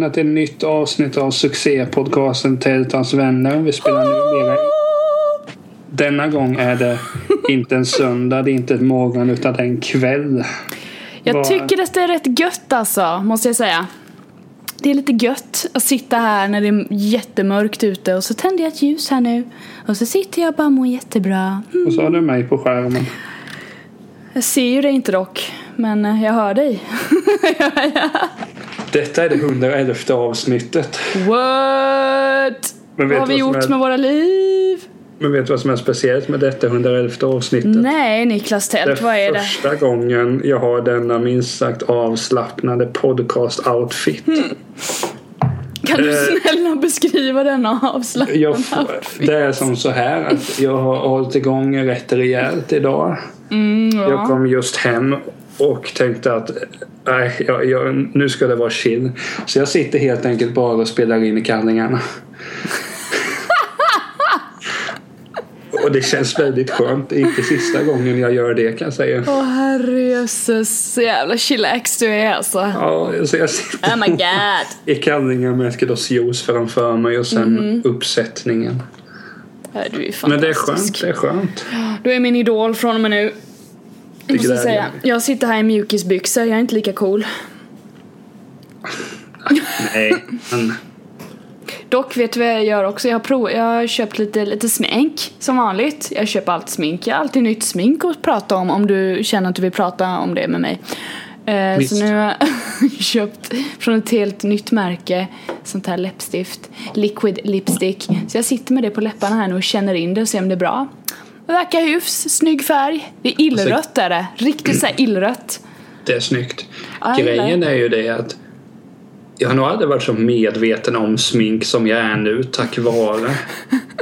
Välkomna till ett nytt avsnitt av succépodcasten Tältans vänner. Vi spelar nu mera Denna gång är det inte en söndag, det är inte en morgon utan det är en kväll. Jag Vad- tycker att det är rätt gött alltså, måste jag säga. Det är lite gött att sitta här när det är jättemörkt ute och så tänder jag ett ljus här nu. Och så sitter jag och bara mår jättebra. Mm. Och så har du mig på skärmen. Jag ser ju dig inte dock, men eh, jag hör dig. Detta är det 111 avsnittet. What? Vad har vi gjort är- med våra liv? Men vet du vad som är speciellt med detta 111 avsnittet? Nej, Niklas Det Tält, vad är är det? första gången jag har denna minst sagt avslappnade podcast-outfit. Kan du Eh, snälla beskriva denna avslappnade Jag, outfit? det är som så här att jag har hållit igång rätt rejält idag. Mm, ja. Jag kom just hem och tänkte att nej, jag, jag, nu ska det vara chill. Så jag sitter helt enkelt bara och spelar in i kallingarna. och det känns väldigt skönt. Det är inte sista gången jag gör det kan jag säga. Åh herrejösses, så jävla chillax du är alltså. Ja, så jag sitter Oh my god. i kallingar med ett glas juice framför mig och sen uppsättningen. Ja, Du är fantastisk. Men det är skönt, det är skönt. Du är min idol från och med nu. Måste jag glädjer säga. Jag sitter här i mjukisbyxor, jag är inte lika cool. Nej, men Dock, vet du vad jag gör också? Jag har, prov, jag har köpt lite, lite smink som vanligt. Jag köper alltid smink. Jag har alltid nytt smink att prata om om du känner att du vill prata om det med mig. Visst. så nu har jag köpt från ett helt nytt märke sånt här läppstift. Liquid lipstick. Så jag sitter med det på läpparna här nu och känner in det och ser om det är bra. Verkar hyfs, snygg färg. Det är illrött är det. Riktigt såhär illrött. det är snyggt. Grejen är ju det att jag har nog aldrig varit så medveten om smink som jag är nu tack vare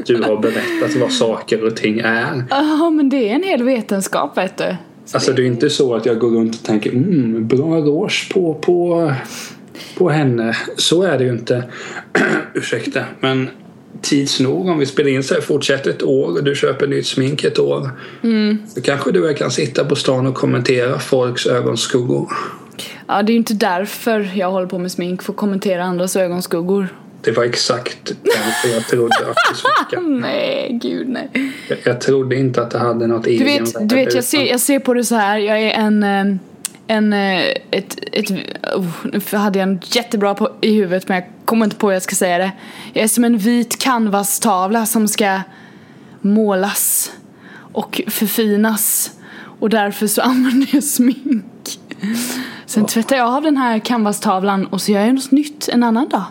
du har berättat vad saker och ting är. Ja, men det är en hel vetenskap vet du. Alltså det är inte så att jag går runt och tänker mm, bra rouge på, på, på henne. Så är det ju inte. Ursäkta. Men tids nog om vi spelar in så här fortsätter ett år och du köper nytt smink ett år. Mm. Så kanske du kan sitta på stan och kommentera folks ögonskuggor. Ja, det är ju inte därför jag håller på med smink, för att kommentera andras ögonskuggor. Det var exakt därför jag trodde att det skulle Nej, gud nej. jag, jag trodde inte att det hade något Du egen vet, du vet jag, ser, jag ser på det så här. jag är en... en eh, ett, ett, oh, nu hade jag en jättebra på, i huvudet men jag kommer inte på hur jag ska säga det. Jag är som en vit canvastavla som ska målas och förfinas. Och därför så använder jag smink. Sen tvättar jag av den här canvastavlan och så gör jag något nytt en annan dag.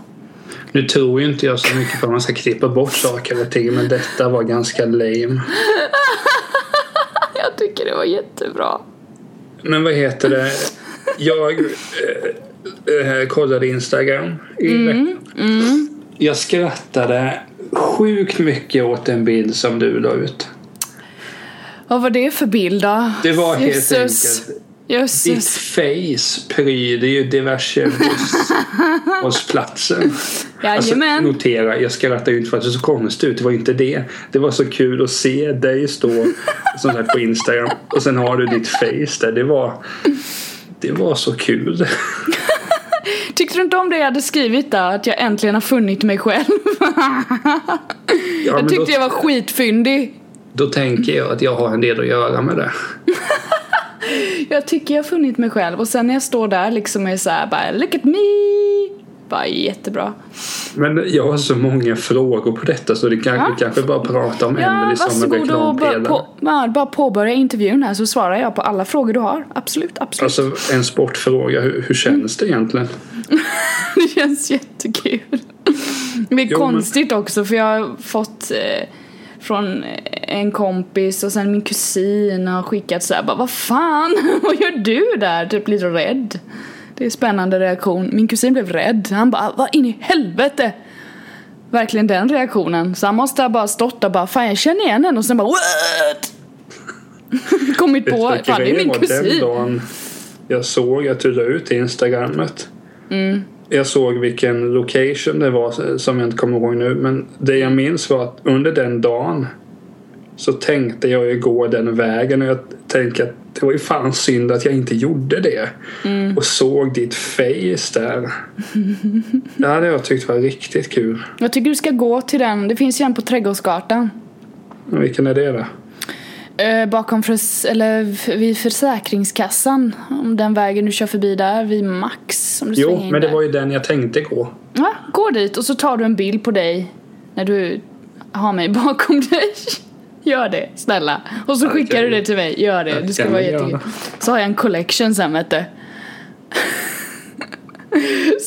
Nu tror ju inte jag så mycket på att man ska klippa bort saker och ting men detta var ganska lame. Jag tycker det var jättebra. Men vad heter det? Jag eh, eh, kollade Instagram i veckan. Jag skrattade sjukt mycket åt en bild som du la ut. Vad var det för bild då? Det var helt enkelt ditt Jösses. face pryder ju diverse busshållplatser. Alltså, notera, jag skrattar ju inte för att det så konstigt ut. Det var inte det. Det var så kul att se dig stå som sagt på Instagram och sen har du ditt face där. Det var, det var så kul. Tyckte du inte om det jag hade skrivit där? Att jag äntligen har funnit mig själv? Ja, jag tyckte då, jag var skitfyndig. då tänker jag att jag har en del att göra med det. Jag tycker jag har funnit mig själv och sen när jag står där liksom och är såhär bara look at me. Bara jättebra. Men jag har så många frågor på detta så det kanske, Ja. kanske bara prata om Ja, Emelie som en reklampelare. på, ja, bara påbörja intervjun här så svarar jag på alla frågor du har. Absolut, absolut. Alltså en sportfråga, hur, hur känns det egentligen? Det känns jättekul. Det är Jo, men- konstigt också för jag har fått eh, från en kompis och sen min kusin har skickat såhär bara vad fan, vad gör du där? Typ lite rädd. Det är spännande reaktion. Min kusin blev rädd. Han bara vad in i helvete? Verkligen den reaktionen. Så han måste ha bara stått och bara fan jag känner igen henne och sen bara what? Kommit på, fan det är min var Den kusin. dagen jag såg att du la ut Instagrammet. Mm. Jag såg vilken location det var som jag inte kommer ihåg nu. Men det jag minns var att under den dagen så tänkte jag ju gå den vägen och jag tänker att det var ju fan synd att jag inte gjorde det. Mm. Och såg ditt face där. det hade jag tyckt var riktigt kul. Jag tycker du ska gå till den, det finns ju en på Trädgårdsgatan. Vilken är det då? Eh, bakom förs- eller vid Försäkringskassan. Om den vägen du kör förbi där, vid Max. Om du Jo, men det där. var ju den jag tänkte gå. Ja, gå dit och så tar du en bild på dig när du har mig bakom dig. Gör det, snälla. Och så Ja, skickar du det till mig. Gör det, Ja, det ska vara jättekul. Så har jag en collection sen vet du.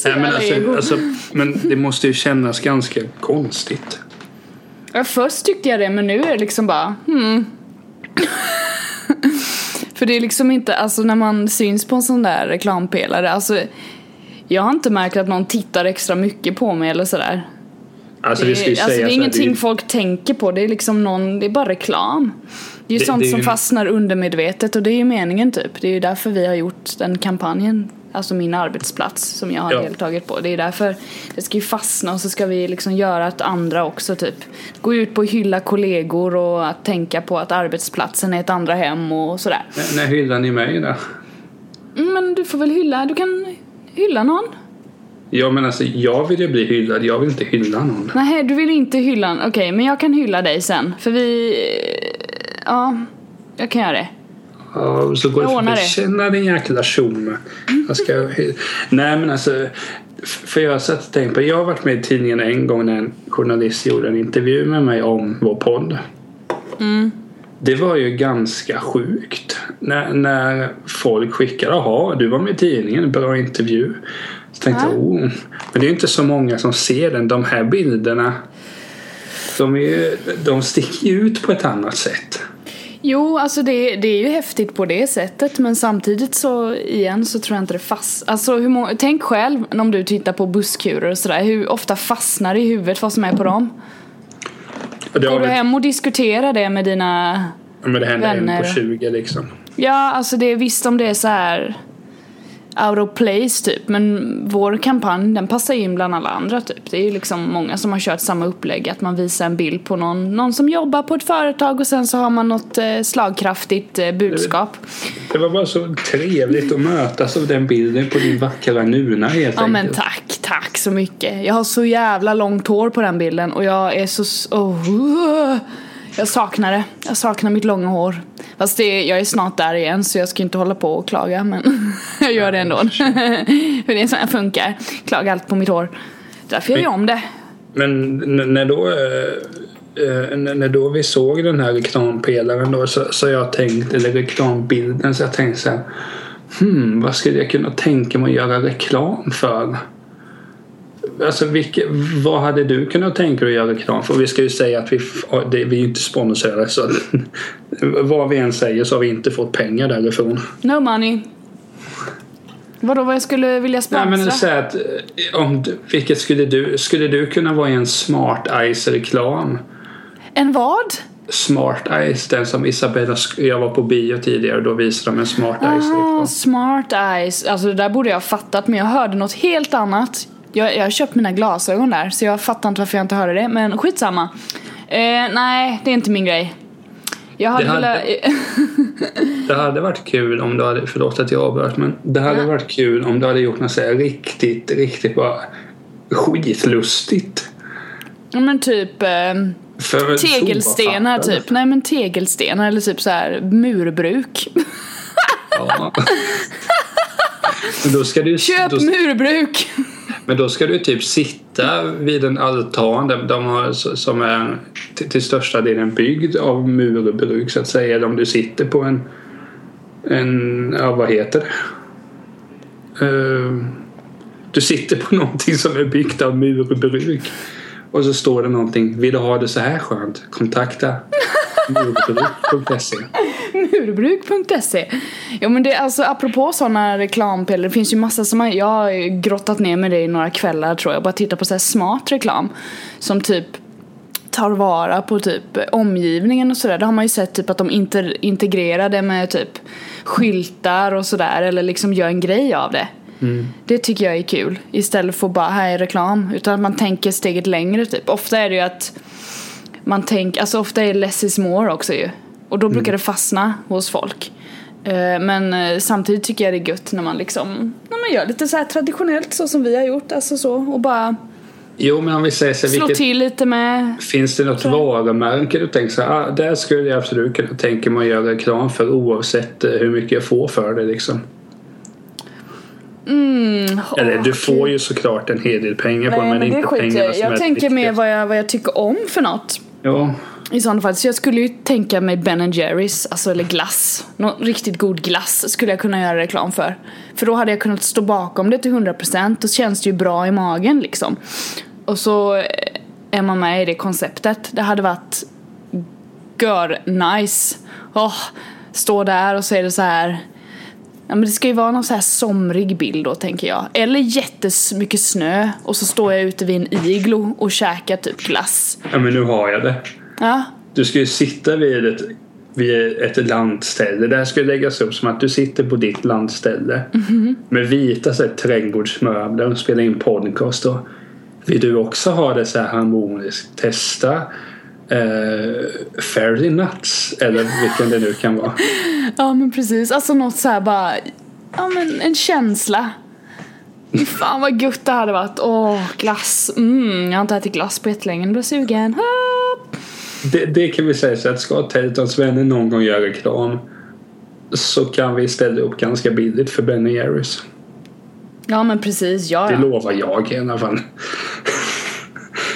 Nej, men, alltså, alltså, men det måste ju kännas ganska konstigt. Ja, först tyckte jag det men nu är det liksom bara hmm. För det är liksom inte, alltså när man syns på en sån där reklampelare, alltså jag har inte märkt att någon tittar extra mycket på mig eller sådär. Alltså, det, är, alltså, det är här, ingenting det är- folk tänker på, det är liksom någon, det är bara reklam. Det är ju Det- sånt som ju- fastnar undermedvetet och det är ju meningen typ. Det är ju därför vi har gjort den kampanjen, alltså min arbetsplats som jag har Ja. deltagit på. Det är därför det ska ju fastna och så ska vi liksom göra att andra också typ gå ut på att hylla kollegor och att tänka på att arbetsplatsen är ett andra hem och sådär. När- När hyllar ni mig då? Mm, Men du får väl hylla, du kan hylla någon? Ja men alltså jag vill ju bli hyllad, jag vill inte hylla någon. Nej, du vill inte hylla, okej men jag kan hylla dig sen för vi, ja, jag kan göra det. Ja, så går Jag ordnar det. Känna din jäkla tjomme. Jag ska... Nej men alltså. För jag har satt och tänkt på, jag har varit med i tidningen en gång när en journalist gjorde en intervju med mig om vår podd. Mm. Det var ju ganska sjukt. När, när folk skickade, jaha du var med i tidningen, bra intervju. Så tänkte Ja. jag, oh. Men det är ju inte så många som ser den. De här bilderna, de, är de sticker ju ut på ett annat sätt. Jo, alltså det, det är ju häftigt på det sättet men samtidigt så igen så tror jag inte det fast... Alltså hur må... tänk själv om du tittar på busskurer och sådär, hur ofta fastnar det i huvudet vad som är på dem? Det Går du hem och diskuterar det med dina... Ja, Men det händer en Vänner. på 20 liksom. Ja, alltså det är visst om det är så här out of place typ men vår kampanj den passar in bland alla andra typ. Det är ju liksom många som har kört samma upplägg att man visar en bild på någon, någon som jobbar på ett företag och sen så har man något eh, slagkraftigt eh, budskap. Det var bara så trevligt att mötas av den bilden på din vackra nuna helt Ja men enkelt. tack, tack så mycket. Jag har så jävla långt hår på den bilden och jag är så... Oh, jag saknar det. Jag saknar mitt långa hår. Fast det, jag är snart där igen så jag ska inte hålla på och klaga men jag gör det ändå. För det är så jag funkar. Klaga allt på mitt hår. Därför gör jag om det. Men när då, eh, eh, när då vi såg den här reklampelaren då så, så jag tänkt, eller reklambilden så jag tänkte så här, hmm, vad skulle jag kunna tänka mig att göra reklam för? Alltså vilka, vad hade du kunnat tänka dig att göra reklam för? Vi ska ju säga att vi, det, vi är inte sponsrade så vad vi än säger så har vi inte fått pengar därifrån. No money. Vadå vad jag skulle vilja Nej sponsra? men säg att om vilket skulle du, skulle du kunna vara i en Smart Ice reklam? En vad? Smart Ice, den som Isabella, jag var på bio tidigare och då visade de en Smart Ice Ah, smart eyes. Alltså det där borde jag ha fattat men jag hörde något helt annat. Jag, jag har köpt mina glasögon där så jag fattar inte varför jag inte hörde det men skitsamma. Eh, nej, det är inte min grej. Jag hade Det hade- velat... Det hade varit kul om du hade, förlåt att jag avbröt men det hade Ja. varit kul om du hade gjort något så här riktigt, riktigt bara skitlustigt. Ja, men typ... Eh, tegelstenar typ. Nej men tegelstenar eller typ så här murbruk. Ja. Då ska du, Köp då, murbruk! Men då ska du typ sitta vid en altan där de har, som är till, till största delen byggd av murbruk så att säga. Eller om du sitter på en, en ja vad heter det? Uh, du sitter på någonting som är byggt av murbruk. Och så står det någonting. Vill du ha det så här skönt? Kontakta murbruk.se. Murbruk.se Ja men det alltså apropå sådana reklampelare, det finns ju massa som har, jag har grottat ner med det i några kvällar tror jag, bara titta på så smart reklam som typ tar vara på typ omgivningen och sådär. Det har man ju sett typ att de inter, integrerar det med typ skyltar och sådär eller liksom gör en grej av det. Det tycker jag är kul istället för bara här är reklam utan att man tänker steget längre typ. Ofta är det ju att man tänker, alltså ofta är less is more också ju. Och då brukar det fastna hos folk. Eh, Men eh, samtidigt tycker jag det är gött när man liksom, när man gör lite så här traditionellt så som vi har gjort, alltså så och bara Jo, men om vi säger så slå vilket, till lite med finns det något varumärke du tänker så här, ah, där skulle jag absolut kunna tänka mig att göra reklam för oavsett eh, hur mycket jag får för det liksom. Mm, Eller du får ju såklart en hel del pengar på det, Nej men, men det inte pengarna jag som är Jag det tänker mer vad jag, vad jag tycker om för något. Ja, I sådana fall. Så jag skulle ju tänka mig Ben Jerrys, alltså eller glass. Någon riktigt god glass skulle jag kunna göra reklam för. För då hade jag kunnat stå bakom det till 100% och känns det ju bra i magen liksom. Och så eh, är man med i det konceptet. Det hade varit gör nice. Åh, stå där och så är det så här. Ja men det ska ju vara någon så här somrig bild då tänker jag. Eller jättemycket snö och så står jag ute vid en iglo och käkar typ glass. ja, men nu har jag det. Ja, Du ska ju sitta vid ett, vid ett landställe. Det här ska ju läggas upp som att du sitter på ditt landställe med vita så här, trädgårdsmöbler och spelar in podcast. Och vill du också ha det så här harmoniskt? Testa eh, Fairy Nuts eller vilken det nu kan vara. Ja men precis, alltså något så här bara, ja men en känsla. Fan vad gött det hade varit, åh glass, mm, jag har inte ätit glass på jättelänge, nu blir jag sugen. Det, det kan vi säga så att ska Telltons vänner någon gång göra reklam så kan vi ställa upp ganska billigt för Ben Jerrys. Ja men precis, ja Det ja. lovar jag i alla fall.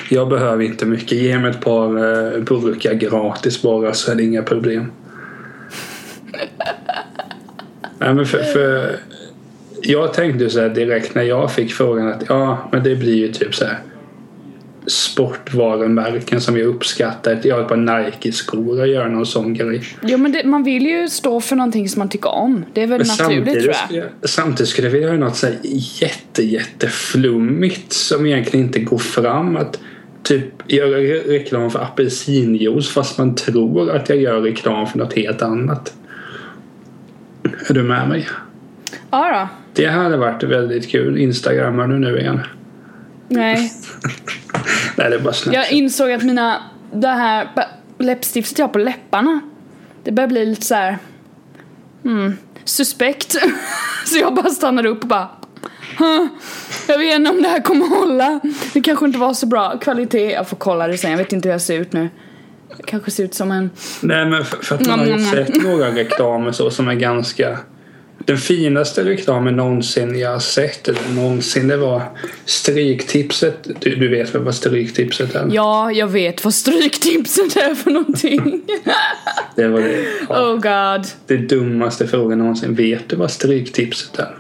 Jag behöver inte mycket. Ge mig ett par eh, burkar gratis bara så är det inga problem. Nej, men för, för jag tänkte så här direkt när jag fick frågan att ja, men det blir ju typ så här sportvarumärken som jag uppskattar. Jag har ett par Nike-skor och gör någon sån grej. Jo men det, man vill ju stå för någonting som man tycker om, det är väl Men naturligt tror jag. skulle jag, samtidigt skulle jag vilja göra något så här jätte, jätteflummigt som egentligen inte går fram. Att typ göra re- reklam för apelsinjuice fast man tror att jag gör reklam för något helt annat. Är du med mig? Ja då. Det hade varit väldigt kul. Instagrammar du nu igen? Nej. Nej, det är bara. Jag insåg att mina, det här läppstiftet jag har på läpparna, det börjar bli lite så här. Hmm, suspekt. så jag bara stannade upp och bara, "Huh, jag vet inte om det här kommer hålla. Det kanske inte var så bra kvalitet. Jag får kolla det sen, jag vet inte hur jag ser ut nu. Jag kanske ser ut som en, Nej, men för, för att man har ju sett några reklamer så som är ganska... Den finaste reklamen någonsin jag har sett, eller någonsin, det var Stryktipset. Du, du vet väl vad Stryktipset är? ja jag vet vad stryktipset är för någonting. Det var det, ja, oh god. det dummaste frågan någonsin. Vet du vad Stryktipset är?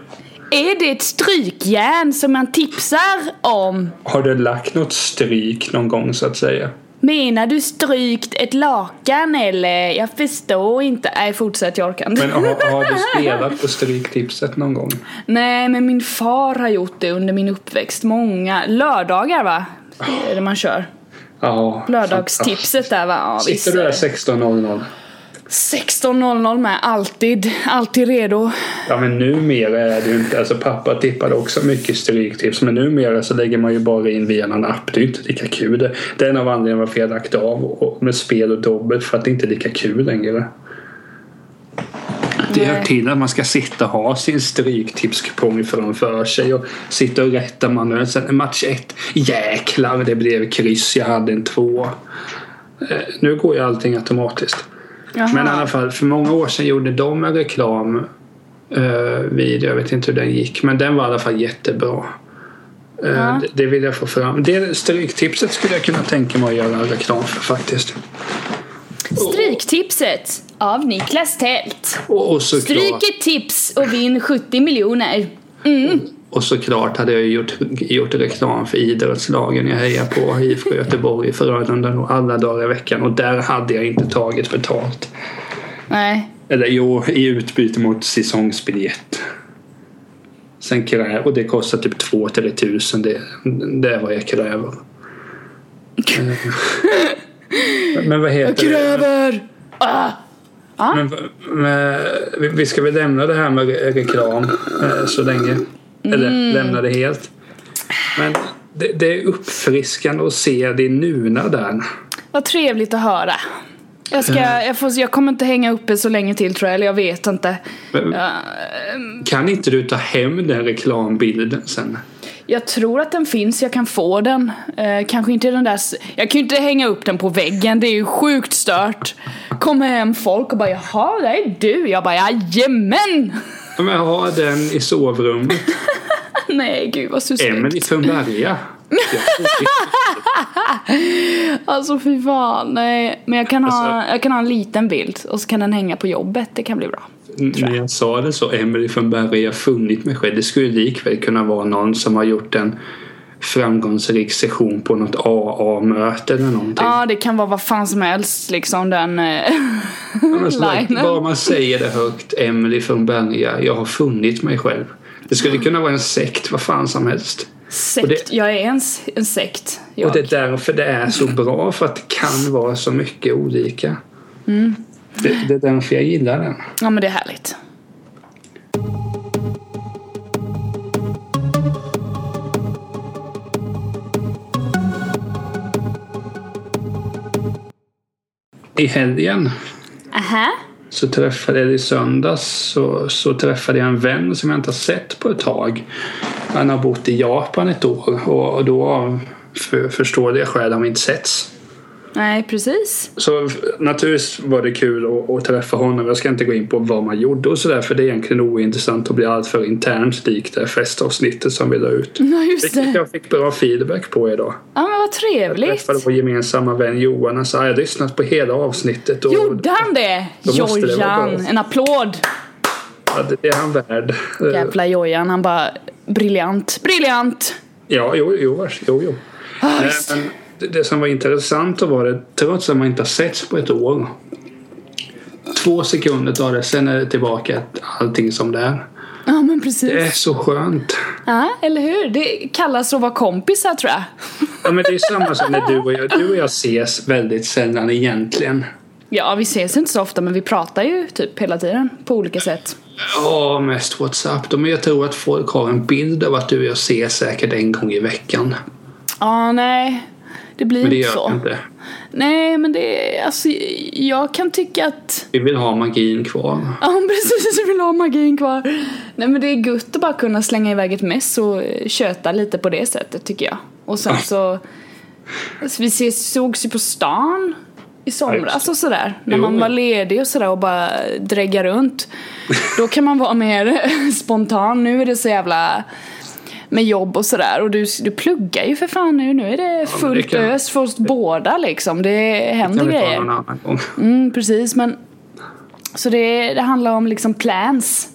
Är det ett strykjärn som man tipsar om? Har du lagt något stryk någon gång så att säga? Menar du strykt ett lakan eller? Jag förstår inte. Nej fortsätt jag orkar inte. Men har, har du spelat på Stryktipset någon gång? Nej men min far har gjort det under min uppväxt. Många lördagar va? Är det man kör. Ja. Lördagstipset där va? Ja, visst. Sitter du där 16.00? 16.00 med, alltid. Alltid redo. Ja men numera är det ju inte, alltså pappa tippade också mycket stryktips men numera så lägger man ju bara in via någon app. Det är ju inte lika kul. Det, det är en av anledningarna varför jag lagt av med spel och dobbelt för att det inte är lika kul längre. Det hör till att man ska sitta och ha sin stryktipskupong framför sig och sitta och rätta manuellt. Sen match ett, jäklar det blev kryss, jag hade en två. Eh, nu går ju allting automatiskt. Jaha. Men i alla fall, för många år sedan gjorde de en reklam uh, vid, jag vet inte hur den gick, men den var i alla fall jättebra. Eh, Ja. det, det vill jag få fram. Det stryktipset skulle jag kunna tänka mig att göra reklam för faktiskt. Stryktipset av Niklas Tält. Och, Stryk ett tips och vinn 70 miljoner. Och såklart hade jag gjort, gjort reklam för idrottslagen jag hejar på. IFK Göteborg, Frölunda och alla dagar i veckan. Och där hade jag inte tagit betalt. Nej. Eller jo, i utbyte mot säsongsbiljett. Sen kräver, och det kostar typ 2-3 tusen. Det, det är vad jag kräver. Men vad Jag heter det? kräver! Ah. Men, men, vi- ska väl lämna det här med re- reklam eh, så länge. Eller lämna det helt. Men det, det är uppfriskande att se din nuna där. vad trevligt att höra. Jag, ska, jag, får, jag kommer inte hänga uppe så länge till tror jag, eller jag vet inte. Men- Kan inte du ta hem den reklambilden sen? jag tror att den finns, jag kan få den. Eh, kanske inte den där... Jag kan ju inte hänga upp den på väggen, det är ju sjukt stört. Kommer hem folk och bara jaha, det är du. Jag bara jajamän! Men jag har den i sovrummet. Nej gud vad suspekt. Emily från Berga. Alltså fy fan, nej. Men jag kan, ha, Alltså- jag kan ha en liten bild och så kan den hänga på jobbet, det kan bli bra. När jag sa det så, Emily från Berga, funnit mig själv. Det skulle likväl kunna vara någon som har gjort en framgångsrik session på något AA-möte eller någonting. Ja, det kan vara vad fan som helst liksom den eh, Ja, men linen. Bara man säger det högt, Emily från Berga, jag har funnit mig själv. Det skulle kunna vara en sekt, vad fan som helst. Sekt, det- jag är en, en sekt. Jag. Och det är därför det är så bra, för att det kan vara så mycket olika. Mm. Det, det är därför jag gillar den. Ja men det är härligt. I helgen Aha. så träffade jag i söndags så, så träffade jag en vän som jag inte har sett på ett tag. Han har bott i Japan ett år och, och då för, förståeliga skäl har vi inte setts. Nej precis. Så naturligtvis var det kul att, att träffa honom. Jag ska inte gå in på vad man gjorde och sådär för det är egentligen ointressant att bli alltör internt likt det festavsnittet som vi la ut. Ja just Vilket det. jag fick bra feedback på idag. Ja men vad Jag trevligt. träffade vår gemensamma vän Johan och sa jag har lyssnat på hela avsnittet. Och Gjorde han det? Jojan, en applåd. Ja, det är han värd. Jävla Jojan, han bara briljant, briljant. Ja, jo, jo, jo, jo. Visst. Men det, det som var intressant var det, trots att man inte har setts på ett år. Två sekunder tar det, sen är det tillbaka allting som det är. Ja men Det är precis. så skönt. Ja, eller hur? Det kallas att vara kompisar tror jag. Ja, men det är samma som när du och jag, du och jag ses väldigt sällan egentligen. Ja, vi ses inte så ofta men vi pratar ju typ hela tiden på olika sätt. Ja, mest WhatsApp. Men jag tror att folk har en bild av att du och jag ses säkert en gång i veckan. Ja, nej. Det blir Men det inte gör så. vi inte. Nej, men det är, alltså, jag kan tycka att, Vi vill ha magin kvar. ja precis, jag vill ha magin kvar. Nej men det är gött att bara kunna slänga iväg ett mess och eh, köta lite på det sättet tycker jag. Och sen så, alltså, vi ses, sågs ju på stan i somras och sådär. När man var ledig och sådär och bara drägga runt. Då kan man vara mer spontan. Nu är det så jävla med jobb och sådär och du, du pluggar ju för fan nu. Nu är det fullt kan- ös för oss båda liksom. Det händer kan vi ta grejer. någon annan gång. Mm, precis, men så det, det handlar om liksom plans.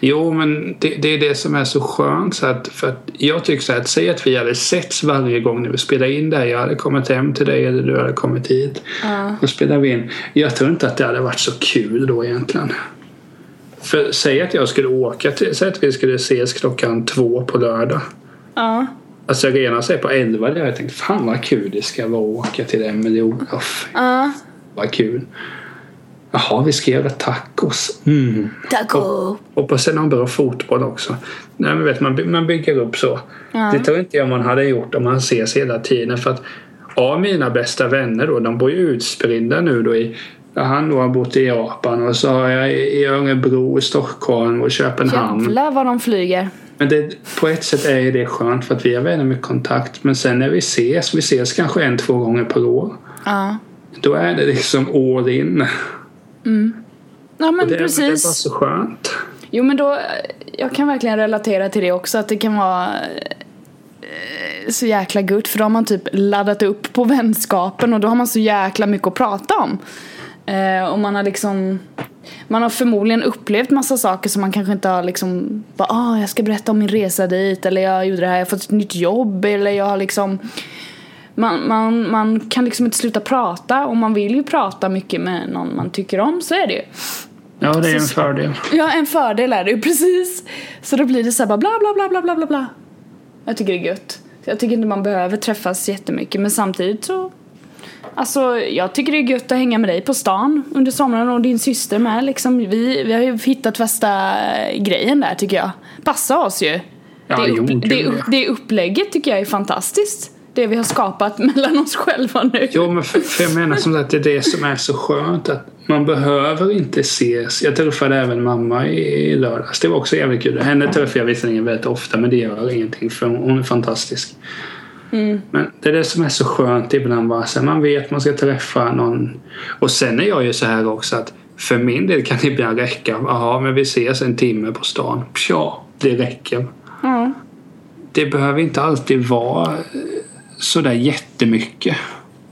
Jo, men det, det är det som är så skönt. Så att, för att jag tycker så här, att säg att vi hade setts varje gång när vi spelade in det här. Jag hade kommit hem till dig eller du hade kommit hit. Och spelade vi in. Jag tror inte att det hade varit så kul då egentligen. För säg att jag skulle åka till, säg att vi skulle ses klockan två på lördag. Ja. Alltså jag redan säger på elva där jag tänkte fan vad kul det ska vara att åka till Emelie Olof. Ja. Vad kul. Jaha, vi ska göra tacos. Mm. Taco. Hoppas det är någon bra fotboll också. Nej, men vet, man, man bygger upp så. Det tror inte jag man hade gjort om man ses hela tiden. För att av mina bästa vänner då, de bor ju utspridda nu då i ja, han då har bott i Japan och så har jag i Örebro, i Stockholm och Köpenhamn. Jävlar vad de flyger. Men det, på ett sätt är det skönt för att vi har väldigt mycket kontakt. Men sen när vi ses, vi ses kanske en, två gånger per år. Ja. Då är det liksom all in. Ja men det, är- det är bara precis. så skönt. Jo men då, jag kan verkligen relatera till det också att det kan vara eh, så jäkla gott för då har man typ laddat upp på vänskapen och då har man så jäkla mycket att prata om. Eh, och man har liksom man har förmodligen upplevt massa saker som man kanske inte har liksom bara ah jag ska berätta om min resa dit eller jag gjorde det här, jag har fått ett nytt jobb eller jag har liksom man, man, man kan liksom inte sluta prata och man vill ju prata mycket med någon man tycker om, så är det ju. Ja, det är en fördel. Ja, en fördel är det ju precis. Så då blir det så här bara bla bla bla bla bla bla bla. Jag tycker det är gött. Jag tycker inte man behöver träffas jättemycket men samtidigt så Alltså jag tycker det är gött att hänga med dig på stan under sommaren och din syster med liksom. Vi, vi har ju hittat värsta grejen där tycker jag. Passa oss ju. Ja, det, jo, upp, gud, det, upp, det upplägget tycker jag är fantastiskt. det vi har skapat mellan oss själva nu. Jo, men för, jag menar som att det är det som är så skönt att man behöver inte ses. Jag träffade även mamma i, i lördags. Det var också jävligt kul. Henne träffar jag visserligen väldigt ofta men det gör ingenting för hon är fantastisk. Mm. Men det är det som är så skönt ibland bara så här, man vet man ska träffa någon. Och sen är jag ju så här också att för min del kan det ibland räcka. Jaha, men vi ses en timme på stan. Tja, det räcker. Ja. Det behöver inte alltid vara eh, sådär jättemycket.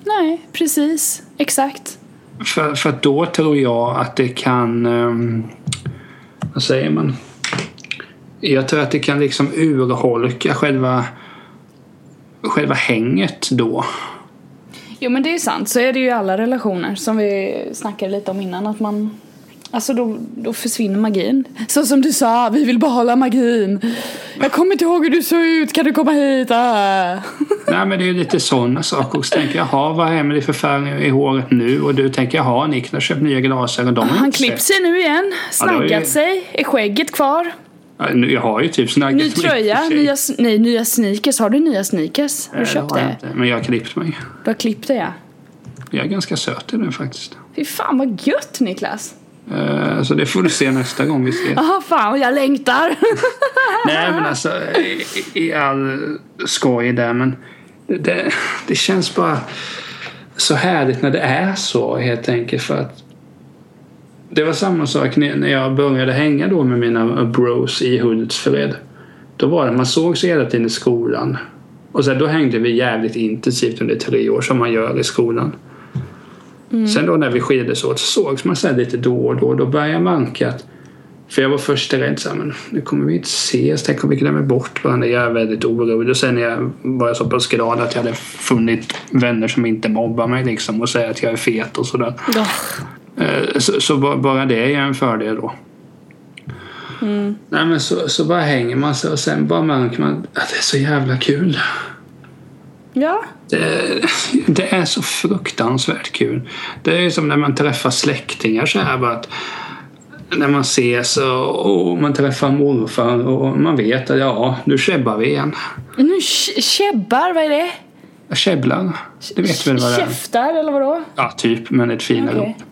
Nej, precis. Exakt. För, för då tror jag att det kan... Um, vad säger man? Jag tror att det kan liksom urholka själva, själva hänget då. Jo men det är sant, så är det ju i alla relationer som vi snackade lite om innan att man Alltså då, då försvinner magin. Så som du sa, vi vill behålla magin. Jag kommer inte ihåg hur du såg ut, kan du komma hit? Ah. Nej men det är ju lite sådana saker. Och så tänker jag, jaha vad är det för färg i håret nu? Och du tänker, jaha Nick har köpt nya glasögon. De Han klippt sig nu igen, Ja, var snaggat ju- sig, är skägget kvar? Ja, Jag har ju typ snaggat Ny tröja, nya, nej, nya sneakers. Har du nya sneakers? Har du köpt har jag det? inte, Men jag har klippt mig. Du har klippt det ja. Jag är ganska söt i den faktiskt. Fy fan vad gött Niklas. Eh, Så det får du se nästa gång vi ses. Jaha fan jag längtar. Nej men alltså i, i all skoj där men det, det känns bara så härligt när det är så helt enkelt för att det var samma sak när jag började hänga då med mina bros i Hultsfred. Då var det, man såg sig hela tiden i skolan. Och sen då hängde vi jävligt intensivt under tre år som man gör i skolan. Sen då när vi skildes åt så sågs man sen lite då och då. Då började jag manka att för jag var först rädd så här, men nu kommer vi inte ses. Tänk om vi glömmer bort varandra. Jag är väldigt orolig. Och sen jag var jag så pass glad att jag hade funnit vänner som inte mobbar mig liksom och säger att jag är fet och sådär. Ja. Eh, Så, så ba- bara det är en fördel då. Nej men så, så bara hänger man sig och sen bara märker man att det är så jävla kul. ja. Det, det är så fruktansvärt kul. Det är som när man träffar släktingar så här bara att när man ses och, och man träffar morfar och man vet att ja, nu käbbar vi igen. Nu kä- käbbar, vad är det? Käbblar. Det vet väl vad det är? Käftar eller vadå? Ja, typ, men ett finare Okej. ord.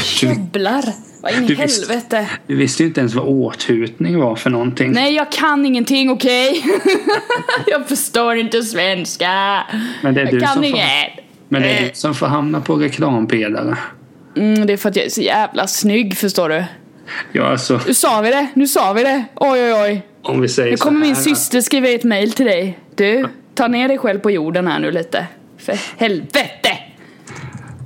Käbblar? Vad in i helvete? du visste ju inte ens vad åthutning var för någonting. Nej jag kan ingenting okej? jag förstår inte svenska. Men det är jag du kan som får- inget. Men det är Eh. du som får hamna på reklampelare. Mm, det är för att jag är så jävla snygg förstår du. Ja, alltså Nu sa vi det, nu sa vi det. Oj oj oj. om vi säger Nu kommer min syster skriva ett mail till dig. Du, ta ner dig själv på jorden här nu lite. För helvete!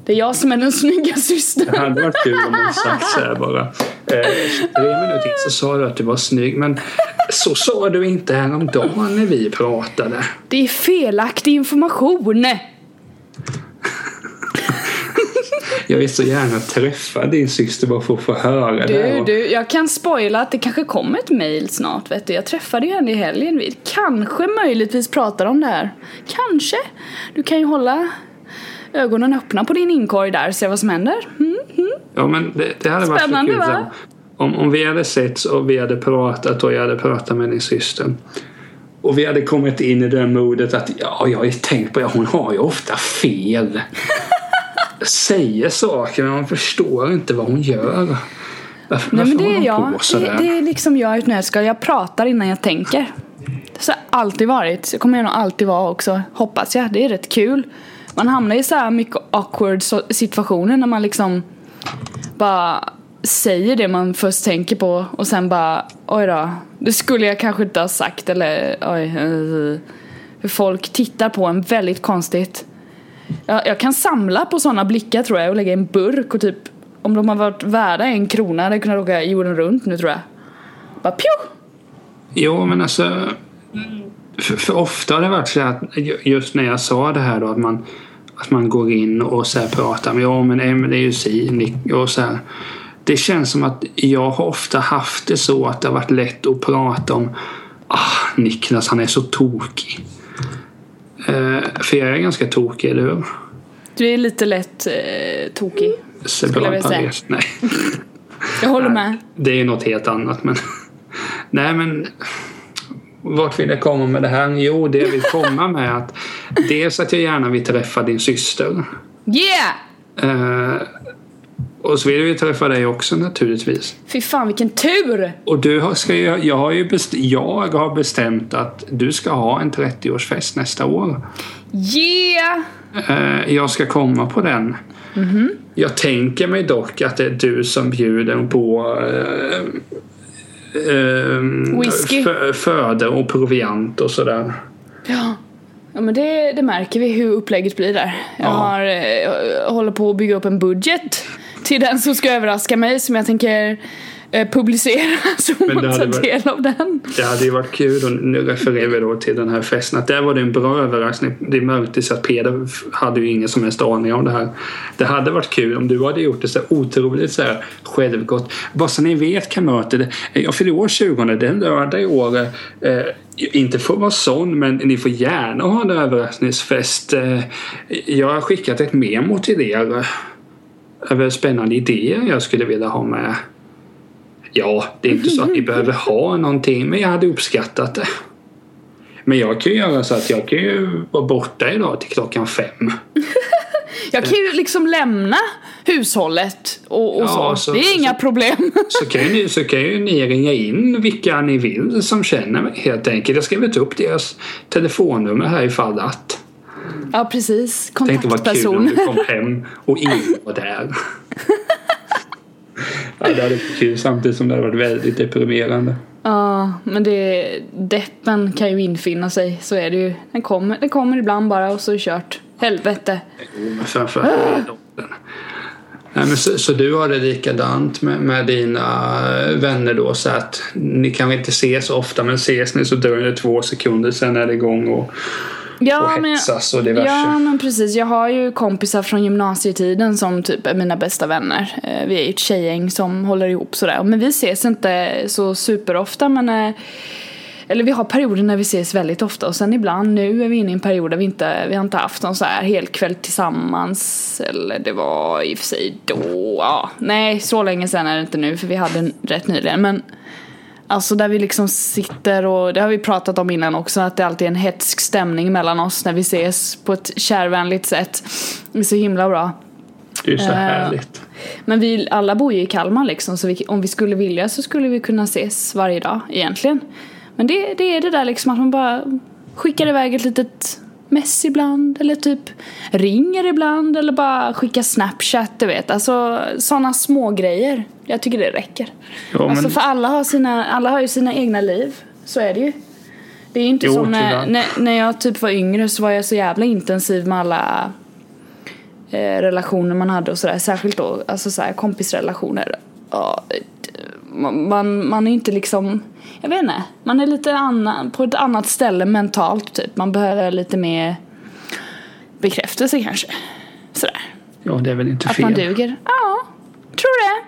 Det är jag som är den snygga Det systern. hade varit kul om hon sagt så här bara. Eh, 23 minuter in så sa du att du var snygg men så sa du inte häromdagen när vi pratade. Det är felaktig information. Jag vill så gärna träffa din syster bara för att få höra det. Du, Och- du, jag kan spoila att det kanske kommer ett mail snart vet du. Jag träffade ju henne i helgen. Vi kanske möjligtvis pratar om det här. Kanske. Du kan ju hålla ögonen öppna på din inkorg där se vad som händer. Mm, mm. Ja men det, det hade varit så Spännande, kul. va? Om, om vi hade setts och vi hade pratat och jag hade pratat med din syster. Och vi hade kommit in i det modet att ja, jag har ju tänkt på det. Hon har ju ofta fel. Säger saker men man förstår inte vad hon gör. Varför, Nej men det är jag. Det, det är liksom jag i ett nötskal. Jag pratar innan jag tänker. Så har alltid varit. Så kommer jag nog alltid vara också. Hoppas jag. Det är rätt kul. Man hamnar i så här mycket awkward situationer när man liksom bara säger det man först tänker på och sen bara oj då. Det skulle jag kanske inte ha sagt eller oj. Hur För folk tittar på en väldigt konstigt. Jag, jag kan samla på sådana blickar tror jag och lägga i en burk och typ om de har varit värda en krona hade jag kunnat åka jorden runt nu tror jag. Bara pju! Jo, men alltså. För, för ofta har det varit så att just när jag sa det här då att man, att man går in och så här pratar med ja men Emelie är ju si och så här. Det känns som att jag har ofta haft det så att det har varit lätt att prata om ah, Niklas han är så tokig. Eh, för jag är ganska tokig, eller hur? Du är lite lätt eh, tokig. Cerebral jag säga. Nej. Jag håller med. Det är ju något helt annat men Nej men vart vill jag komma med det här? Jo, det jag vill komma med är att dels att jag gärna vill träffa din syster. Yeah! Eh, och så vill vi träffa dig också naturligtvis. Fy fan vilken tur! Och du har, ska ju, jag, har ju best, jag har bestämt att du ska ha en 30-årsfest nästa år. Yeah! Eh, jag ska komma på den. Jag tänker mig dock att det är du som bjuder på eh, eh, Whisky. fö- föda och proviant och sådär. Ja. Ja men det, det märker vi hur upplägget blir där. Jag Ja. har, eh, jag håller på att bygga upp en budget till den som ska överraska mig som jag tänker publicera så tar hade varit- del av den. Det hade ju varit kul och nu refererar vi då till den här festen att där var det en bra överraskning. Det märktes att Peder hade ju ingen som helst aning om det här. Det hade varit kul om du hade gjort det så otroligt så här självgott. Bara så ni vet kamrater, jag fyller år 20, det är en lördag i år. Eh, inte för att vara sån men ni får gärna ha en överraskningsfest. Eh, jag har skickat ett memo till er eh, över spännande idéer jag skulle vilja ha med. Ja, det är inte så att ni behöver ha någonting, men jag hade uppskattat det. Men jag kan ju göra så att jag kan ju vara borta idag till klockan fem. Jag kan ju liksom lämna hushållet och, och Ja, så. så- Det är så- inga problem. Så kan, ju ni, så kan ju ni ringa in vilka ni vill som känner mig helt enkelt. Jag har skrivit upp deras telefonnummer här ifall att. Ja precis, Tänkte vad kul om kontaktperson. du kom hem och ingen var där. ja, det hade varit kul samtidigt som det hade varit väldigt deprimerande. Ja, men det, deppen kan ju infinna sig, så är det ju. Den kommer, den kommer ibland bara och så är det kört. Helvete. Jo, men framförallt. Nej, men så, så du har det likadant med, med dina vänner då så att ni kanske inte ses ofta men ses ni så dröjer det två sekunder sen är det igång och, och men, hetsas och diverse. ja men precis, jag har ju kompisar från gymnasietiden som typ är mina bästa vänner. Eh, Vi är ju ett tjejgäng som håller ihop sådär. Men vi ses inte så superofta men eh, eller vi har perioder när vi ses väldigt ofta och sen ibland nu är vi inne i en period där vi inte, vi har inte haft någon så här helkväll tillsammans. Eller det var i och för sig då, ja. Nej, så länge sen är det inte nu för vi hade en rätt nyligen. Men Alltså där vi liksom sitter och det har vi pratat om innan också att det alltid är en hetsk stämning mellan oss när vi ses på ett kärvänligt sätt. Det är så himla bra. Det är så Eh, härligt. Men vi alla bor ju i Kalmar liksom så vi, om vi skulle vilja så skulle vi kunna ses varje dag egentligen. Men det, det är det där liksom att man bara skickar iväg ett litet mess ibland eller typ ringer ibland eller bara skickar snapchat du vet. Alltså sådana små grejer. Jag tycker det räcker. Ja, Alltså men, för alla har, sina, alla har ju sina egna liv. Så är det ju. Det är ju inte Jo, som när, när, när jag typ var yngre så var jag så jävla intensiv med alla eh, relationer man hade och sådär. Särskilt då alltså så här, kompisrelationer. Ja, man, man, är inte liksom, jag vet inte, man är lite annan, på ett annat ställe mentalt typ. Man behöver lite mer bekräftelse kanske. Sådär. ja, det är väl inte Att fel. man duger. Ja, tror det.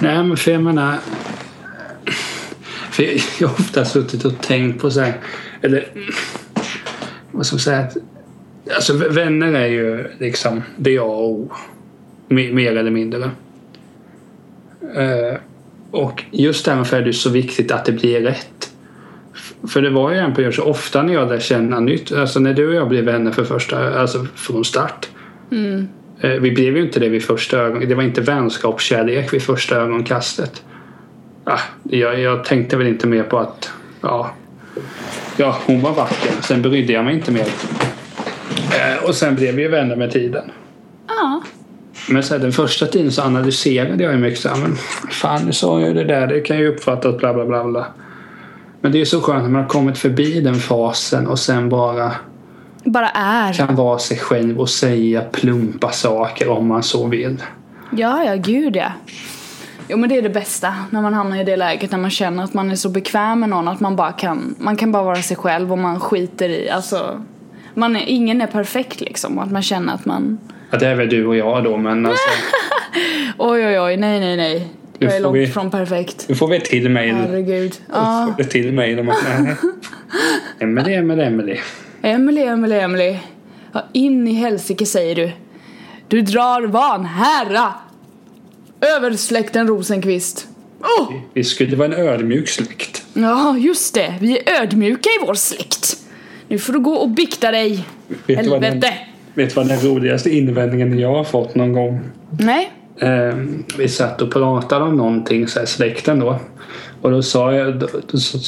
Nej, men för jag menar... För jag, jag har ofta suttit och tänkt på så här... Eller... Vad ska man säga? Att, alltså vänner är ju liksom det A och O. Me- Mer eller mindre. Eh, och just därför är det så viktigt att det blir rätt. För det var ju en period så ofta när jag lär känna nytt. Alltså när du och jag blev vänner för första, alltså från start. Eh, Vi blev ju inte det vid första ögon. Det var inte vänskapskärlek vid första ögonkastet. Ah, jag, jag tänkte väl inte mer på att ja, ja, hon var vacker. Sen brydde jag mig inte mer. Eh, och sen blev vi vänner med tiden. Ja. Men sen den första tiden så analyserade jag ju mycket så här, men fan nu sa jag ju det där, det kan ju uppfattas bla bla bla bla. Men det är så skönt när man har kommit förbi den fasen och sen bara Bara är. kan vara sig själv och säga plumpa saker om man så vill. Ja, ja, gud ja. Jo men det är det bästa när man hamnar i det läget när man känner att man är så bekväm med någon att man bara kan, man kan bara vara sig själv och man skiter i, alltså man är, ingen är perfekt liksom och att man känner att man Ja, det är väl du och jag då men alltså, oj oj oj, nej nej nej. Jag är långt vi- från perfekt. du får väl ett till mejl. Herregud. Ja. får ett till mejl om att nej. Emily, Emily, Emily. Emily, Emily, Emily. Ja, in i helsike säger du. Du drar van herra över släkten Rosenqvist. Åh! Vi skulle vara en ödmjuk släkt. Ja, just det. Vi är ödmjuka i vår släkt. Nu får du gå och bikta dig. Vet Helvete. Vet du vad den roligaste invändningen jag har fått någon gång? Nej. Eh, vi satt och pratade om någonting, så här, släkten då. Och då sa jag, då, då så,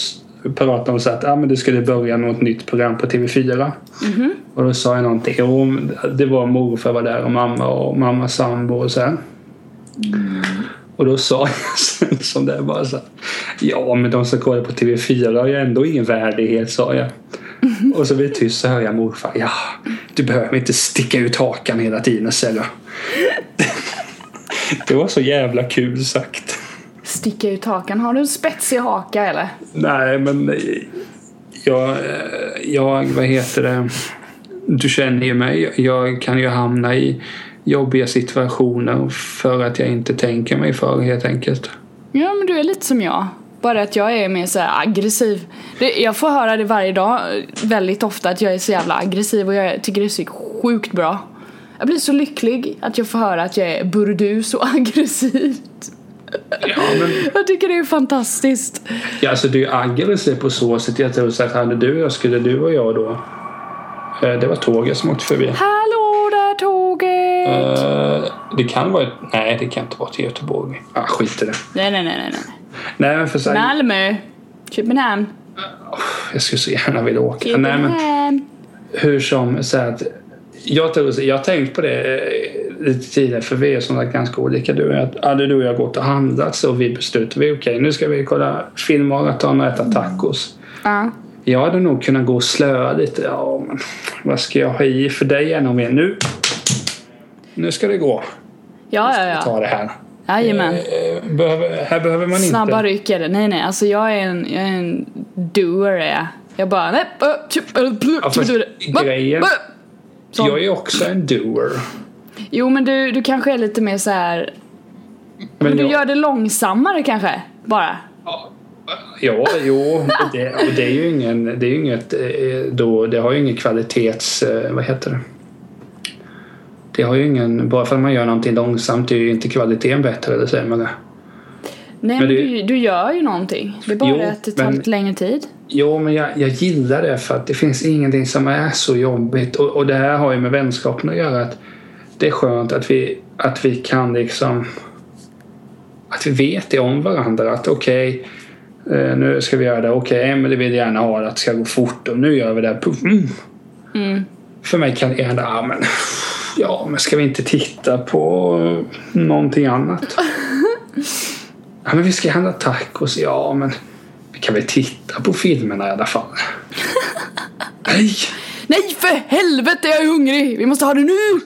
pratade de så att ah, men det skulle börja något nytt program på TV4. Och då sa jag någonting, jo, det var morfar var där och mamma och mammas sambo och så här. Och då sa jag sen som det bara så här, Ja men de som kollar på TV4 har ju ändå ingen värdighet sa jag. Och så blir det tyst så hör jag morfar. Ja, du behöver inte sticka ut hakan hela tiden Selma. Det var så jävla kul sagt. Sticka ut hakan. Har du en spetsig haka eller? Nej men eh, jag, eh, jag, vad heter det? Du känner ju mig. Jag kan ju hamna i jobbiga situationer för att jag inte tänker mig för helt enkelt. Ja, men du är lite som jag. Bara att jag är mer så aggressiv. Det, jag får höra det varje dag väldigt ofta att jag är så jävla aggressiv och jag tycker det är så sjukt bra. Jag blir så lycklig att jag får höra att jag är burdus och aggressivt. Ja, men, Jag tycker det är fantastiskt. ja, alltså det är aggressiv på så sätt. Jag tror att hade du och jag, skulle du och jag då. eh, Det var tåget som åkte förbi. Hallå där tåget! Eh, Det kan vara ett, Nej, det kan inte vara till Göteborg. Ah, skit i det. Nej, nej, nej, nej, nej. Nej, men för här, Malmö. Köpenhamn. Jag skulle så gärna vilja åka. Nej, men Köpenhamn. hur som så att jag, tror, jag har tänkt på det eh, lite tidigare för vi är som sagt ganska olika. Du, och jag- hade du och jag gått och handlat så vi beslutade vi okej nu ska vi kolla filmmaraton och äta tacos. Ja. Jag hade nog kunnat gå och slöa lite. Ja, men vad ska jag ha i för dig ännu mer? Nu, nu ska det gå. Ja, ja, ja. Ta det här. Jajamän. Eh, Behöver, här behöver man inte... Snabba ryck är det. Nej, nej. Alltså jag är en, jag är en doer är jag. Jag bara... Nej, grejen-. Jag är också en doer. Jo, men du, du kanske är lite mer så här. Men du jag- gör det långsammare kanske? Bara. Ja, jo. Och det, och det är ju ingen, det är inget, eh, då, det har ju ingen kvalitets... eh, Vad heter det? Det har ju ingen, bara för att man gör någonting långsamt är ju inte kvaliteten bättre eller sämre. Nej, men, du, du gör ju någonting. Det är bara Jo, att det tar men- lite längre tid. Jo, men jag, jag gillar det för att det finns ingenting som är så jobbigt. Och, och det här har ju med vänskapen att göra. Att det är skönt att vi, att vi kan liksom... Att vi vet det om varandra. Att okej, eh, nu ska vi göra det. Okej, Emelie vill gärna ha det att det ska gå fort. Och nu gör vi det. Mm. Mm. För mig kan det hända, men... Ja, men ska vi inte titta på någonting annat? Ja, men vi ska handla tacos. Ja, men vi kan väl titta på filmerna i alla fall. Nej! Nej, för helvete! Jag är hungrig! Vi måste ha det nu!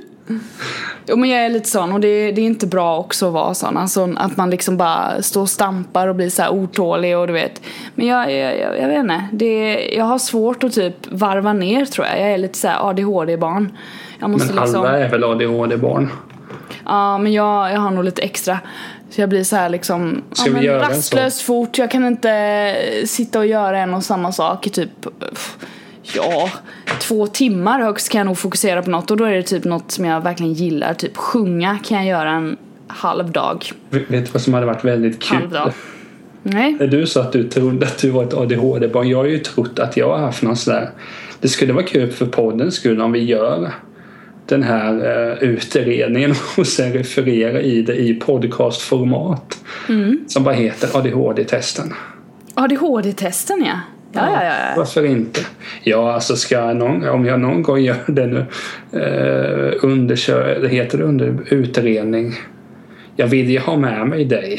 Jo men jag är lite sån och det, det är inte bra också att vara sån. Alltså att man liksom bara står och stampar och blir så här otålig och du vet. Men jag, jag, jag, jag vet inte. Det, jag har svårt att typ varva ner tror jag. Jag är lite så här ADHD-barn. Men liksom... alla är väl ADHD-barn? Ja men jag, jag har nog lite extra. Så jag blir så här liksom Ska ja, vi men göra rastlös fort. Jag kan inte sitta och göra en och samma sak i typ Ja, två timmar högst kan jag nog fokusera på något och då är det typ något som jag verkligen gillar. Typ sjunga kan jag göra en halv dag. Vet du vad som hade varit väldigt kul? Halv dag. Nej. När du sa att du trodde att du var ett ADHD-barn. Jag har ju trott att jag har haft någon sån där... Det skulle vara kul för poddens skull om vi gör den här uh, utredningen och sen refererar i det i podcastformat. Mm. Som bara heter ADHD-testen. ADHD-testen ja. Ja, ja, ja. Varför inte? Ja, alltså ska jag någon, om jag någon gång gör det nu. Uh, undersö, det heter det under utredning. Jag vill ju ha med mig dig.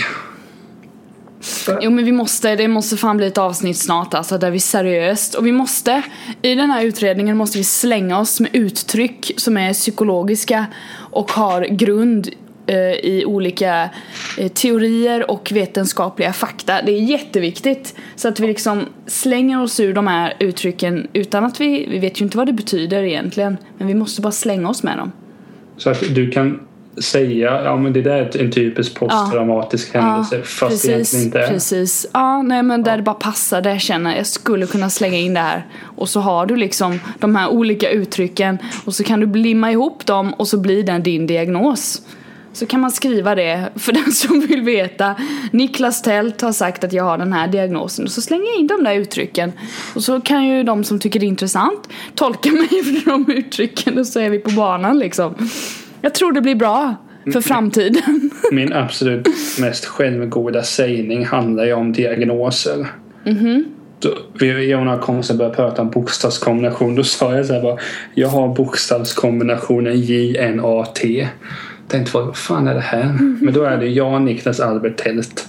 Jo men vi måste, det måste fan bli ett avsnitt snart alltså där vi seriöst och vi måste i den här utredningen måste vi slänga oss med uttryck som är psykologiska och har grund eh, i olika eh, teorier och vetenskapliga fakta. Det är jätteviktigt så att vi liksom slänger oss ur de här uttrycken utan att vi, vi vet ju inte vad det betyder egentligen men vi måste bara slänga oss med dem. Så att du kan säga ja men det där är en typisk posttraumatisk händelse fast det egentligen inte är. Precis. Ja, nej men där det bara passar, där jag känner jag skulle kunna slänga in det här. Och så har du liksom de här olika uttrycken och så kan du limma ihop dem och så blir den din diagnos. Så kan man skriva det för den som vill veta. Niklas Tält har sagt att jag har den här diagnosen. Och så slänger jag in de där uttrycken. Och så kan ju de som tycker det är intressant tolka mig för de uttrycken och så är vi på banan liksom. Jag tror det blir bra för framtiden. Min absolut mest självgoda sägning handlar ju om diagnoser. Och några kompisar började prata om bokstavskombination. Då sa jag så här bara. Jag har bokstavskombinationen JNAT. Tänkte vad fan är det här? Men då är det jag, Niklas, Albert, Tält.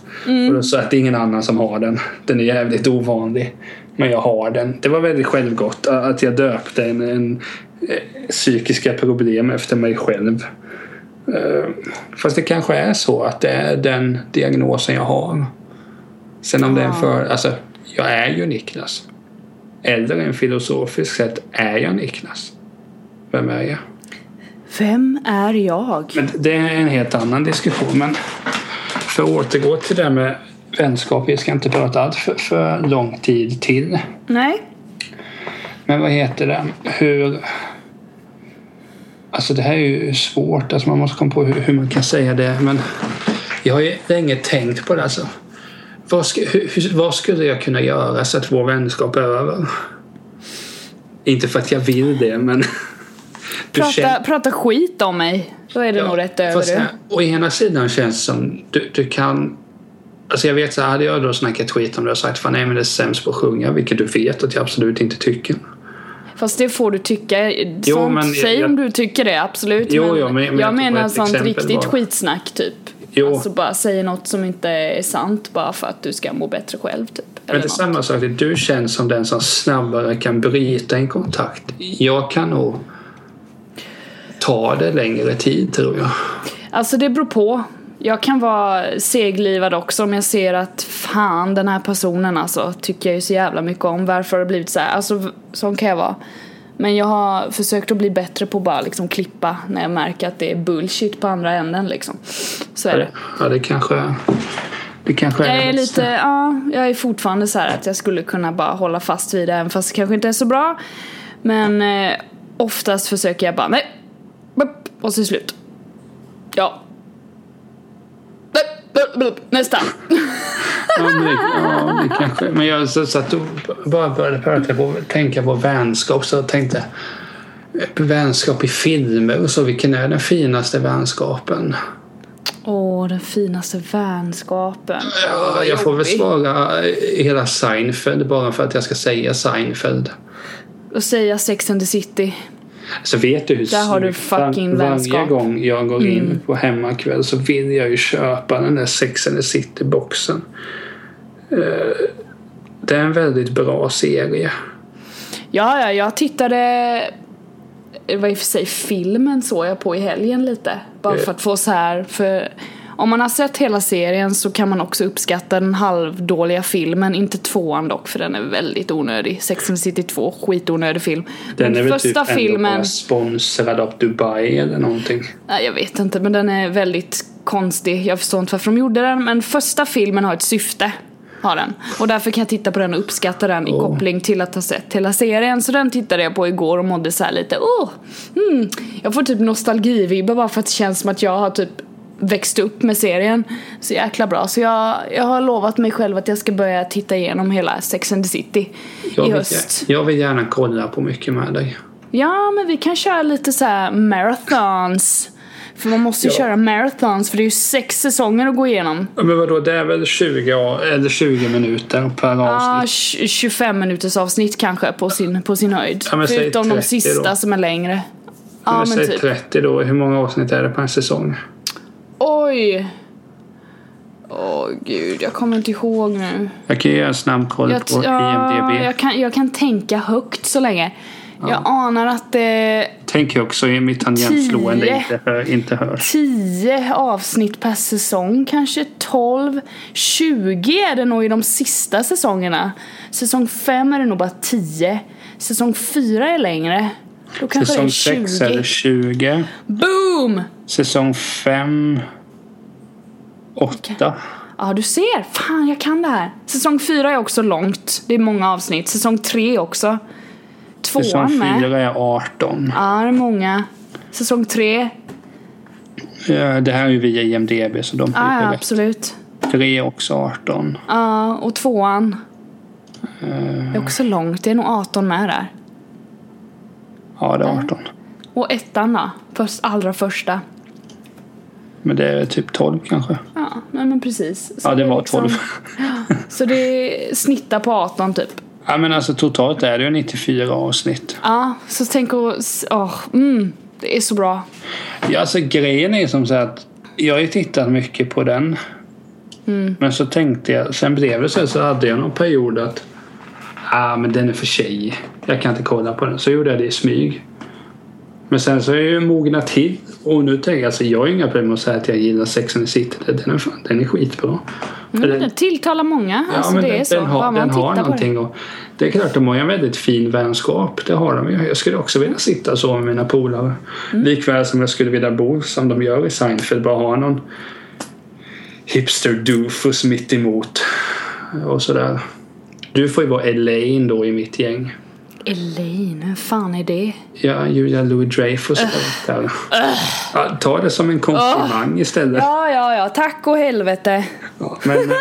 Och då sa jag att det är ingen annan som har den. Den är jävligt ovanlig. Men jag har den. Det var väldigt självgott att jag döpte en, en psykiska problem efter mig själv. Eh, Fast det kanske är så att det är den diagnosen jag har. Sen om det är en för... Alltså, jag är ju Niklas. Eller en filosofisk sätt är jag Niklas. Vem är jag? Vem är jag? Men det är en helt annan diskussion. Men för att återgå till det där med vänskap. Vi ska inte prata allt för, för lång tid till. Nej. Men vad heter det? Hur... Alltså det här är ju svårt. Alltså man måste komma på hur, hur man kan säga det. Men jag har ju länge tänkt på det. Alltså. Vad, ska, hur, vad skulle jag kunna göra så att vår vänskap är över? Inte för att jag vill det, men... Prata, känner- prata skit om mig. Då är det nog rätt över fast Å ena sidan känns det som du, du kan... Alltså jag vet så hade jag då snackat skit om det och sagt fan nej men det är sämst på att sjunga, vilket du vet att jag absolut inte tycker. Fast det får du tycka. Jo, Sånt, men säg jag- om du tycker det, absolut. Jo, men jo, men- men jag menar ett sånt riktigt bara. skitsnack typ. Jo. Alltså bara säga något som inte är sant bara för att du ska må bättre själv typ. Men det är samma sak, att du känns som den som snabbare kan bryta en kontakt. Jag kan nog ta det längre tid tror jag. Alltså det beror på. Jag kan vara seglivad också om jag ser att fan den här personen alltså tycker jag ju så jävla mycket om. Varför har det blivit så här? Alltså sån kan jag vara. Men jag har försökt att bli bättre på att bara liksom klippa när jag märker att det är bullshit på andra änden liksom. Så är det. Ja, det kanske, det kanske Jag är är det lite, ja, jag är fortfarande så här att jag skulle kunna bara hålla fast vid det även fast det kanske inte är så bra. Men eh, oftast försöker jag bara, nej, och så är det slut. Ja. Nästa. Ja, men, det, ja, det kanske. Men jag så, så att då bara började prata på, tänka på vänskap så jag tänkte vänskap i filmer och så. Vilken är den finaste vänskapen? Åh, den finaste vänskapen. Ja, jag får väl svara eh, hela Seinfeld bara för att jag ska säga Seinfeld. Och säga Sex and the City. Så vet du hur Där har du fucking Varje vänskap. Mm. gång jag går in på hemmakväll så vill jag ju köpa den där Sex and the City-boxen. Eh, Det är en väldigt bra serie. Ja, ja, jag tittade det var i och för sig filmen såg jag på i helgen lite. Bara för att få så här, för om man har sett hela serien så kan man också uppskatta den halvdåliga filmen, inte tvåan dock för den är väldigt onödig. Sex and City 2, skitonödig film. Den Men är väl första typ filmen, sponsrad av Dubai eller någonting. nej, jag vet inte men den är väldigt konstig. Jag förstår inte varför de gjorde den men första filmen har ett syfte. Har den. Och därför kan jag titta på den och uppskatta den i Åh. koppling till att ha sett hela serien. Så den tittade jag på igår och mådde så här lite, åh, mm. Jag får typ nostalgivibbar bara för att det känns som att jag har typ växt upp med serien. Så jäkla bra. Så jag, jag har lovat mig själv att jag ska börja titta igenom hela Sex and the City Jag i vill, höst. jag vill gärna kolla på mycket med dig. Ja, men vi kan köra lite så här marathons. För man måste ju Ja. köra marathons för det är ju sex säsonger att gå igenom. Ja, Men vadå, det är väl 20, a- eller 20 minuter per Ja, avsnitt? tj- 25 minuters avsnitt kanske på sin, på sin höjd. Ja, men Förutom de 30 sista då. som är längre. Ja, Ja, men säg typ. 30 då. Hur många avsnitt är det på en säsong? Oj! Åh gud, jag kommer inte ihåg nu. Jag kan göra en snabb koll Jag, på ja, IMDB. jag, kan, jag kan tänka högt så länge. Jag anar att det Tänker också i mitt tangentslående Tio. inte, hör, inte hörs. 10 avsnitt per säsong, kanske 12. 20 är det nog i de sista säsongerna. Säsong 5 är det nog bara 10. Säsong 4 är längre. Då kanske Säsong det är 6 20. är det 20. Boom! Säsong 5... 8. Ja, du ser. Fan, jag kan det här. Säsong 4 är också långt. Det är många avsnitt. Säsong 3 också. Säsong Tvåan med. 4 är 18. Ja, det är många. Säsong 3. Ja, det här är ju via IMDB så de brukar ja, rätt. absolut. Tre är också 18. Ja, och tvåan. Eh, är också långt. Det är nog 18 med där. Ja, det är 18. Och ettan då? Först, allra första. Men det är typ 12 kanske. Ja, nej, men precis. Så Ja, det är var liksom- 12. Så det snittar på 18 typ. Ja, men alltså totalt är det ju 94 avsnitt. Ja, så tänk att... Åh, mm, det är så bra. Ja, alltså grejen är som så att jag har ju tittat mycket på den. Mm. Men så tänkte jag, sen blev det så så hade jag någon period att ah, men den är för tjej. Jag kan inte kolla på den. Så gjorde jag det i smyg. Men sen så har jag ju mognat till. Och nu tänker jag, alltså jag har inga problem med att säga att jag gillar Sex and the City. Den är, fan- den är skitbra. Men Den- det tilltalar många. Ja, alltså men det den, är så. den har, den har någonting. det. Och det är klart, de har ju en väldigt fin vänskap. Det har de ju. Jag skulle också vilja sitta så med mina polare. Mm. Likväl som jag skulle vilja bo som de gör i Seinfeld. Bara ha någon hipster-doofus mitt emot. Och sådär. Du får ju vara Elaine då i mitt gäng. Elaine, vem fan är det? Ja, Julia Louis-Dreyfus. där. Ja, ta det som en komplimang istället. Ja, ja, ja. Tack och helvete. Ja, men, eh,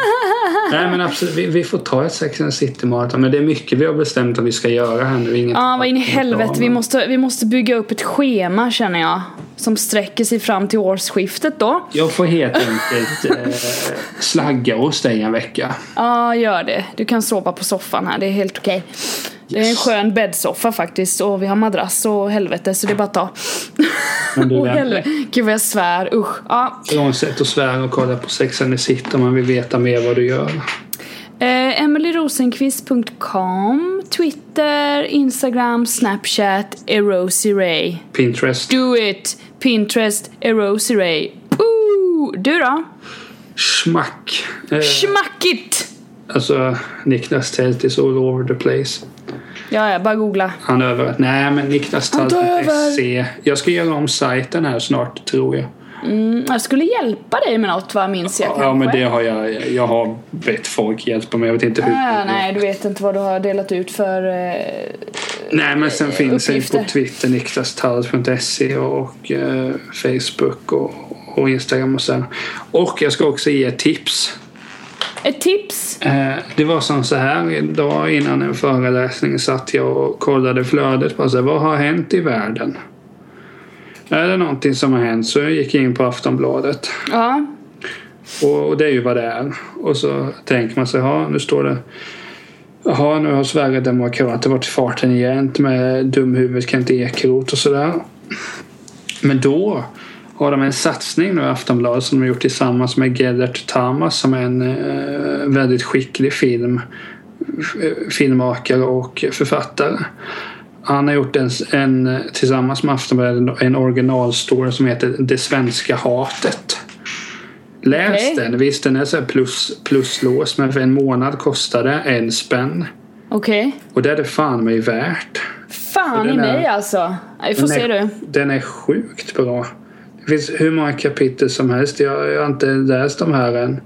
nej men absolut, vi, vi får ta ett Sex and City maraton. Men det är mycket vi har bestämt att vi ska göra här nu. Inget Ja, vad in i helvete. Vi måste, vi måste bygga upp ett schema känner jag. Som sträcker sig fram till årsskiftet då. Jag får helt enkelt eh, slagga hos dig en vecka. Ja, gör det. Du kan sova på soffan här. Det är helt okej. Det är en skön bäddsoffa faktiskt och vi har madrass och helvete så det är bara att ta. Men du, helvete. Gud vad jag svär, usch. Ja. Frånsett att svära och kolla på Sex and the City om man vill veta mer vad du gör. Eh, EmilyRosenqvist.com Twitter, Instagram, Snapchat, Erosiray. Pinterest. Do it! Pinterest, Erosiray. Ooh! Du då? Schmack. Eh, Schmackigt! alltså Niklas Tält is all over the place. Ja, ja, bara googla. Han över. Nej men Niklas Han tar Tält.se. Jag ska göra om sajten här snart tror jag. Mm, jag skulle hjälpa dig med något vad minns jag kanske. Ja men det har jag. Jag har bett folk hjälpa mig. Jag vet inte hur. Ah, nej, du vet inte vad du har delat ut för... Eh, Nej men sen finns det på Twitter niklastall.se och eh, Facebook och, och Instagram och sen. Och jag ska också ge tips. Ett tips. Eh, det var som så här idag innan en föreläsning satt jag och kollade flödet på så här, vad har hänt i världen? Är det någonting som har hänt så jag gick in på Aftonbladet Ja. och, och det är ju vad det är. Och så tänker man sig, ja nu står det Jaha, nu har Sverigedemokrater varit i farten igen med dumhuvudet Kent Ekeroth och sådär. Men då har de en satsning nu i Aftonbladet som de har gjort tillsammans med Gellert Tamas som är en eh, väldigt skicklig film f- filmmakare och författare. Han har gjort en, en tillsammans med Aftonbladet en originalstory som heter Det svenska hatet. Läs Okej. den. Visst, den är så plus, pluslås men för en månad kostar det en spänn. Okej. Och det är det fan mig värt. Fan i är- mig alltså. Vi får se du. Den är sjukt bra. Det finns hur många kapitel som helst. Jag, jag har inte läst de här än.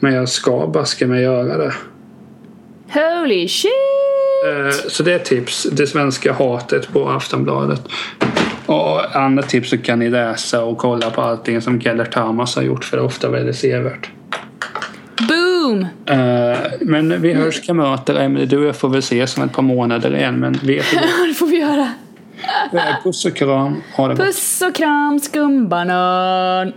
Men jag ska baska mig göra det. Holy shit! Eh, Så det är tips. Det svenska hatet på Aftonbladet. Och andra tips så kan ni läsa och kolla på allting som Gellert Tamas har gjort för det är ofta väldigt sevärt. Boom! Eh, Men vi hörs kamrater. Emelie, du och jag får väl ses om ett par månader igen. Men vet du det får vi göra. Puss och kram. Ha det Puss och kram skumbanan.